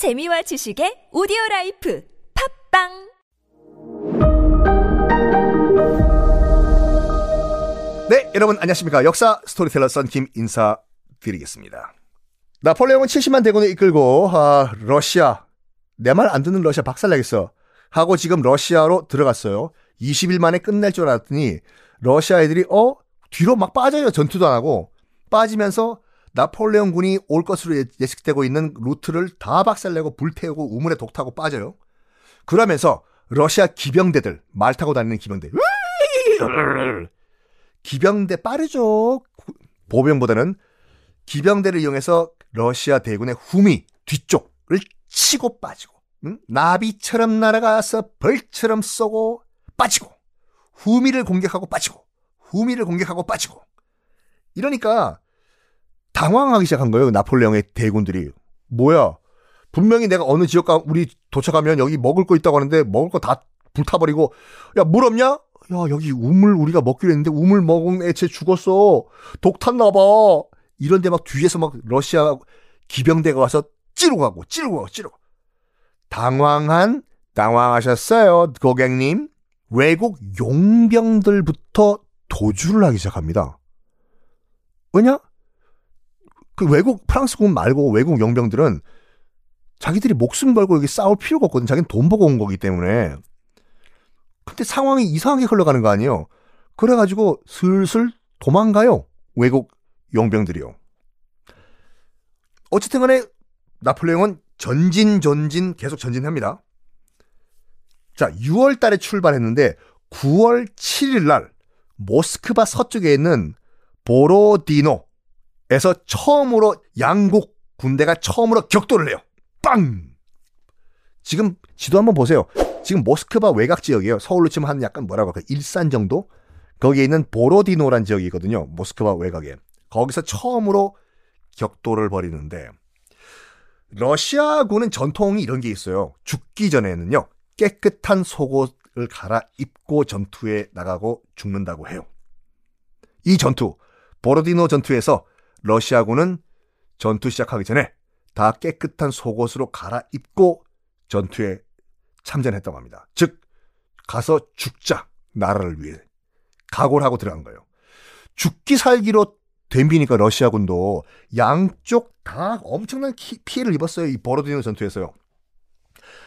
재미와 지식의 오디오 라이프 팟빵 네, 여러분 안녕하십니까. 역사 스토리텔러 썬킴 인사드리겠습니다. 나폴레옹은 70만 대군을 이끌고 아, 러시아 내 말 안 듣는 러시아 박살나겠어 하고 지금 러시아로 들어갔어요. 20일 만에 끝날 줄 알았더니 러시아 애들이 어 뒤로 막 빠져요. 전투도 안 하고 빠지면서 나폴레옹 군이 올 것으로 예- 예측되고 있는 루트를 다 박살내고 불태우고 우물에 독 타고 빠져요. 그러면서 러시아 기병대들 말 타고 다니는 기병대 기병대 빠르죠. 구- 보병보다는 기병대를 이용해서 러시아 대군의 후미 뒤쪽을 치고 빠지고 응? 나비처럼 날아가서 벌처럼 쏘고 빠지고 후미를 공격하고 빠지고 후미를 공격하고 빠지고 이러니까 당황하기 시작한 거예요. 나폴레옹의 대군들이 뭐야? 분명히 내가 어느 지역 가 우리 도착하면 여기 먹을 거 있다고 하는데 먹을 거 다 불타버리고 야 물 없냐? 야 여기 우물 우리가 먹기로 했는데 우물 먹은 애쟤 죽었어. 독 탔나 봐. 이런데 막 뒤에서 막 러시아 기병대가 와서 찌르고 가고 찌르고 가고 찌르고. 당황한 당황하셨어요 고객님. 외국 용병들부터 도주를 하기 시작합니다. 왜냐? 그 외국 프랑스군 말고 외국 용병들은 자기들이 목숨 걸고 여기 싸울 필요가 없거든. 자기는 돈 보고 온 거기 때문에. 근데 상황이 이상하게 흘러가는 거 아니에요. 그래가지고 슬슬 도망가요. 외국 용병들이요. 어쨌든 간에 나폴레옹은 전진 전진 계속 전진합니다. 자, 6월 달에 출발했는데 9월 7일 날 모스크바 서쪽에 있는 보로디노 에서 처음으로 양국 군대가 처음으로 격돌을 해요. 빵! 지금 지도 한번 보세요. 지금 모스크바 외곽 지역이에요. 서울로 치면 한 약간 뭐라고 할까? 일산 정도? 거기에 있는 보로디노란 지역이거든요. 모스크바 외곽에. 거기서 처음으로 격돌을 벌이는데 러시아군은 전통이 이런 게 있어요. 죽기 전에는요. 깨끗한 속옷을 갈아입고 전투에 나가고 죽는다고 해요. 이 전투, 보로디노 전투에서 러시아군은 전투 시작하기 전에 다 깨끗한 속옷으로 갈아입고 전투에 참전했다고 합니다. 즉, 가서 죽자, 나라를 위해. 각오를 하고 들어간 거예요. 죽기 살기로 덤비니까 러시아군도 양쪽 다 엄청난 키- 피해를 입었어요. 이 보로디노 전투에서요.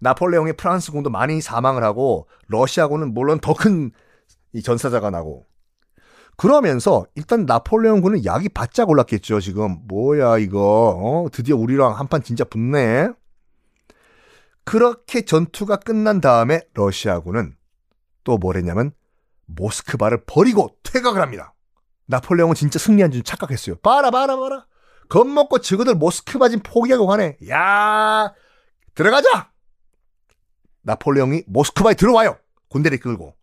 나폴레옹의 프랑스군도 많이 사망을 하고 러시아군은 물론 더 큰 전사자가 나고 그러면서 일단 나폴레옹군은 약이 바짝 올랐겠죠. 지금 뭐야 이거 어? 드디어 우리랑 한판 진짜 붙네. 그렇게 전투가 끝난 다음에 러시아군은 또 뭐랬냐면 모스크바를 버리고 퇴각을 합니다. 나폴레옹은 진짜 승리한 줄 착각했어요. 봐라 봐라 봐라. 겁먹고 저거들 모스크바 지금 포기하고 가네. 야 들어가자. 나폴레옹이 모스크바에 들어와요. 군대를 끌고.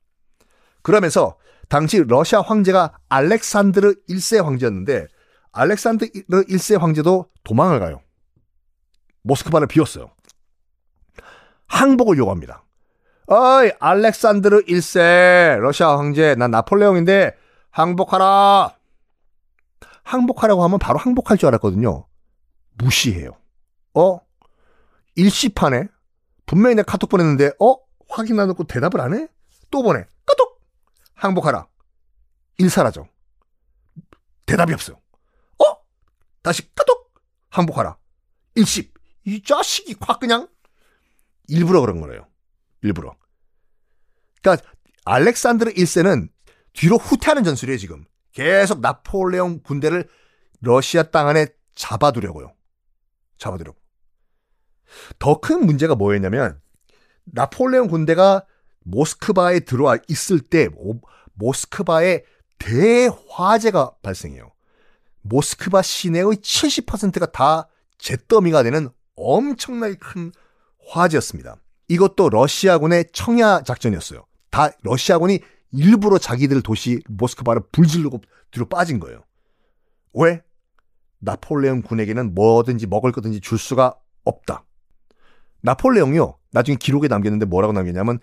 그러면서 당시 러시아 황제가 알렉산드르 1세 황제였는데 알렉산드르 1세 황제도 도망을 가요. 모스크바를 비웠어요. 항복을 요구합니다. 어이 알렉산드르 1세 러시아 황제 난 나폴레옹인데 항복하라. 항복하라고 하면 바로 항복할 줄 알았거든요. 무시해요. 어? 일시판에 분명히 내가 카톡 보냈는데 어? 확인 안 하고 대답을 안 해? 또 보내. 항복하라. 일 사라져. 대답이 없어요. 어? 다시 까톡. 항복하라. 일십. 이 자식이 확 그냥 일부러 그런 거래요. 일부러. 그러니까 알렉산드르 1세는 뒤로 후퇴하는 전술이에요, 지금. 계속 나폴레옹 군대를 러시아 땅 안에 잡아두려고요. 잡아두려고. 더 큰 문제가 뭐였냐면 나폴레옹 군대가 모스크바에 들어와 있을 때 모- 모스크바에 대화재가 발생해요. 모스크바 시내의 70%가 다 잿더미가 되는 엄청나게 큰 화재였습니다. 이것도 러시아군의 청야 작전이었어요. 다 러시아군이 일부러 자기들 도시 모스크바를 불지르고 뒤로 빠진 거예요. 왜? 나폴레옹 군에게는 뭐든지 먹을 거든지 줄 수가 없다. 나폴레옹이요. 나중에 기록에 남겼는데 뭐라고 남겼냐면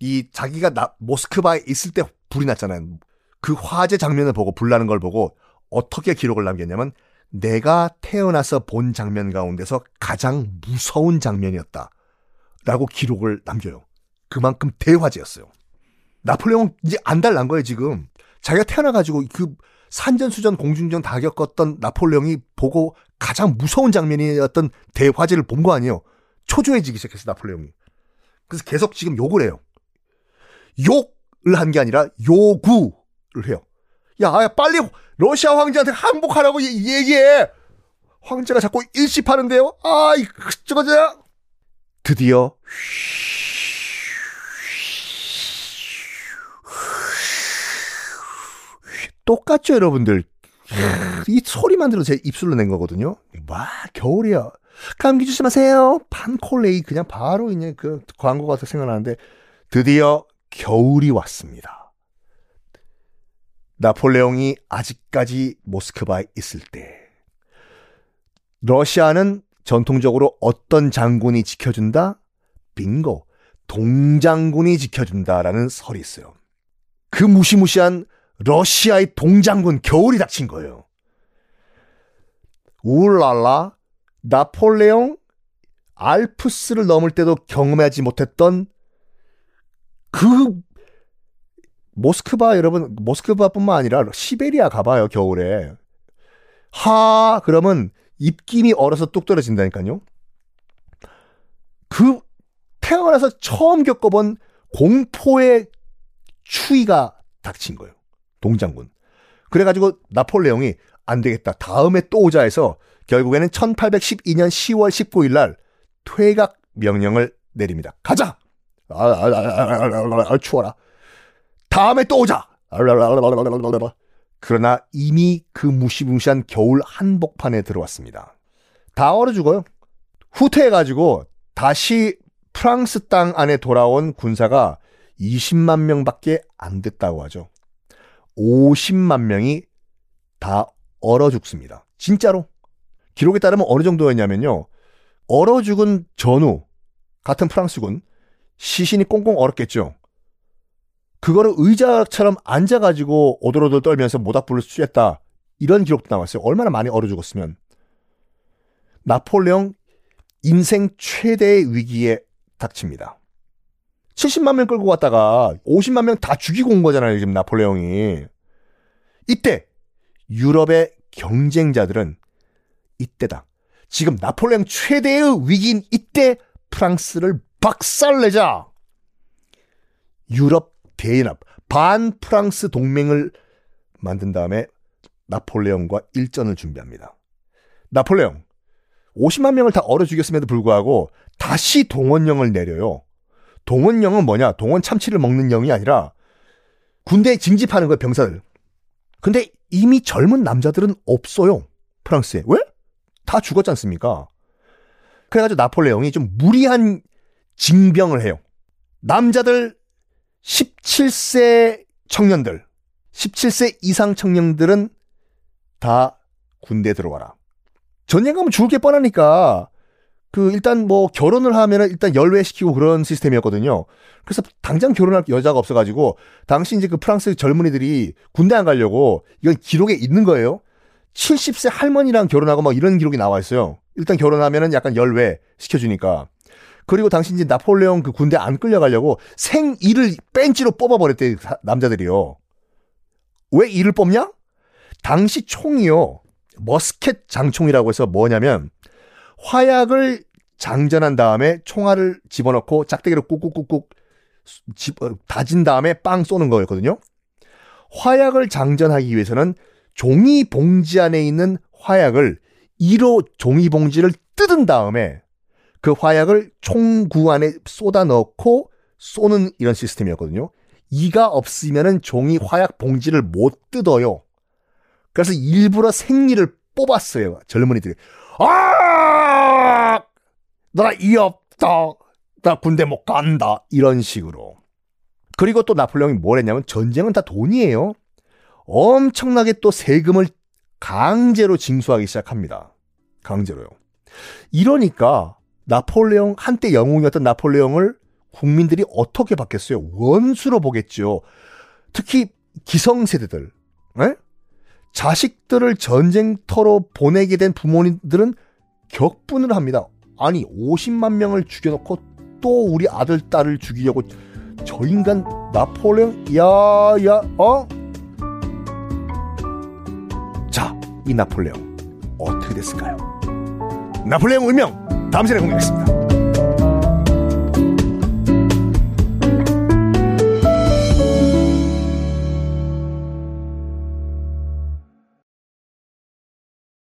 이 자기가 나, 모스크바에 있을 때 불이 났잖아요. 그 화재 장면을 보고 불 나는 걸 보고 어떻게 기록을 남겼냐면 내가 태어나서 본 장면 가운데서 가장 무서운 장면이었다. 라고 기록을 남겨요. 그만큼 대화제였어요. 나폴레옹 이제 안달 난 거예요, 지금. 자기가 태어나가지고 그 산전수전 공중전 다 겪었던 나폴레옹이 보고 가장 무서운 장면이었던 대화제를 본 거 아니에요. 초조해지기 시작했어, 나폴레옹이. 그래서 계속 지금 욕을 해요. 욕을 한 게 아니라 요구를 해요. 야, 야, 빨리 러시아 황제한테 항복하라고 얘기해! 황제가 자꾸 일십하는데요? 아, 이, 저거, 저, 드디어, 똑같죠, 여러분들? 이 소리만 들어도 제 입술로 낸 거거든요. 와, 겨울이야. 감기 조심하세요. 판콜레이 그냥 바로 이제 그 광고가 생각나는데 드디어 겨울이 왔습니다. 나폴레옹이 아직까지 모스크바에 있을 때 러시아는 전통적으로 어떤 장군이 지켜준다? 빙고. 동장군이 지켜준다라는 설이 있어요. 그 무시무시한 러시아의 동장군 겨울이 닥친 거예요. 울랄라 나폴레옹 알프스를 넘을 때도 경험하지 못했던 그 모스크바 여러분 모스크바뿐만 아니라 시베리아 가봐요 겨울에 하 그러면 입김이 얼어서 뚝 떨어진다니까요. 그 태어나서 처음 겪어본 공포의 추위가 닥친 거예요. 동장군. 그래가지고 나폴레옹이 안 되겠다. 다음에 또 오자 해서 결국에는 1812년 10월 19일 날 퇴각 명령을 내립니다. 가자! 아, 아, 아, 아, 추워라. 다음에 또 오자! 그러나 이미 그 무시무시한 겨울 한복판에 들어왔습니다. 다 얼어 죽어요. 후퇴해가지고 다시 프랑스 땅 안에 돌아온 군사가 20만 명밖에 안 됐다고 하죠. 50만 명이 다 얼어 죽습니다. 진짜로. 기록에 따르면 어느 정도였냐면요. 얼어 죽은 전후 같은 프랑스군 시신이 꽁꽁 얼었겠죠. 그거를 의자처럼 앉아가지고 오돌오돌 떨면서 모닥불을 쬐었다. 이런 기록도 나왔어요. 얼마나 많이 얼어 죽었으면. 나폴레옹 인생 최대의 위기에 닥칩니다. 70만 명 끌고 갔다가 50만 명 다 죽이고 온 거잖아요, 지금 나폴레옹이. 이때 유럽의 경쟁자들은 이때다. 지금 나폴레옹 최대의 위기인 이때 프랑스를 박살내자. 유럽 대연합 반 프랑스 동맹을 만든 다음에 나폴레옹과 일전을 준비합니다. 나폴레옹 50만 명을 다 얼어 죽였음에도 불구하고 다시 동원령을 내려요. 동원령은 뭐냐? 동원 참치를 먹는 영이 아니라 군대에 징집하는 거예요, 병사들. 근데 이미 젊은 남자들은 없어요. 프랑스에. 왜? 다 죽었지 않습니까? 그래가지고 나폴레옹이 좀 무리한 징병을 해요. 남자들 17세 청년들, 17세 이상 청년들은 다 군대 들어와라. 전쟁 가면 죽을 게 뻔하니까 그 일단 뭐 결혼을 하면은 일단 열외시키고 그런 시스템이었거든요. 그래서 당장 결혼할 여자가 없어가지고 당시 이제 그 프랑스 젊은이들이 군대 안 가려고 이건 기록에 있는 거예요. 70세 할머니랑 결혼하고 막 이런 기록이 나와 있어요. 일단 결혼하면은 약간 열외 시켜주니까. 그리고 당시 이제 나폴레옹 그 군대 안 끌려가려고 생일을 벤치로 뽑아버렸대 남자들이요. 왜 이를 뽑냐? 당시 총이요. 머스켓 장총이라고 해서 뭐냐면 화약을 장전한 다음에 총알을 집어넣고 짝대기로 꾹꾹꾹꾹 집, 어, 다진 다음에 빵 쏘는 거였거든요. 화약을 장전하기 위해서는 종이 봉지 안에 있는 화약을 1호 종이 봉지를 뜯은 다음에 그 화약을 총구 안에 쏟아 넣고 쏘는 이런 시스템이었거든요. 이가 없으면은 종이 화약 봉지를 못 뜯어요. 그래서 일부러 생리를 뽑았어요. 젊은이들이. 아! 나이 없다. 나 군대 못 간다. 이런 식으로. 그리고 또 나폴레옹이 뭘 했냐면 전쟁은 다 돈이에요. 엄청나게 또 세금을 강제로 징수하기 시작합니다. 강제로요. 이러니까 나폴레옹 한때 영웅이었던 나폴레옹을 국민들이 어떻게 받겠어요? 원수로 보겠죠. 특히 기성세대들. 에? 자식들을 전쟁터로 보내게 된 부모님들은 격분을 합니다. 아니 50만 명을 죽여놓고 또 우리 아들 딸을 죽이려고 저 인간 나폴레옹 야야 어? 자, 이 나폴레옹 어떻게 됐을까요? 나폴레옹 운명 다음 시간에 공개하겠습니다.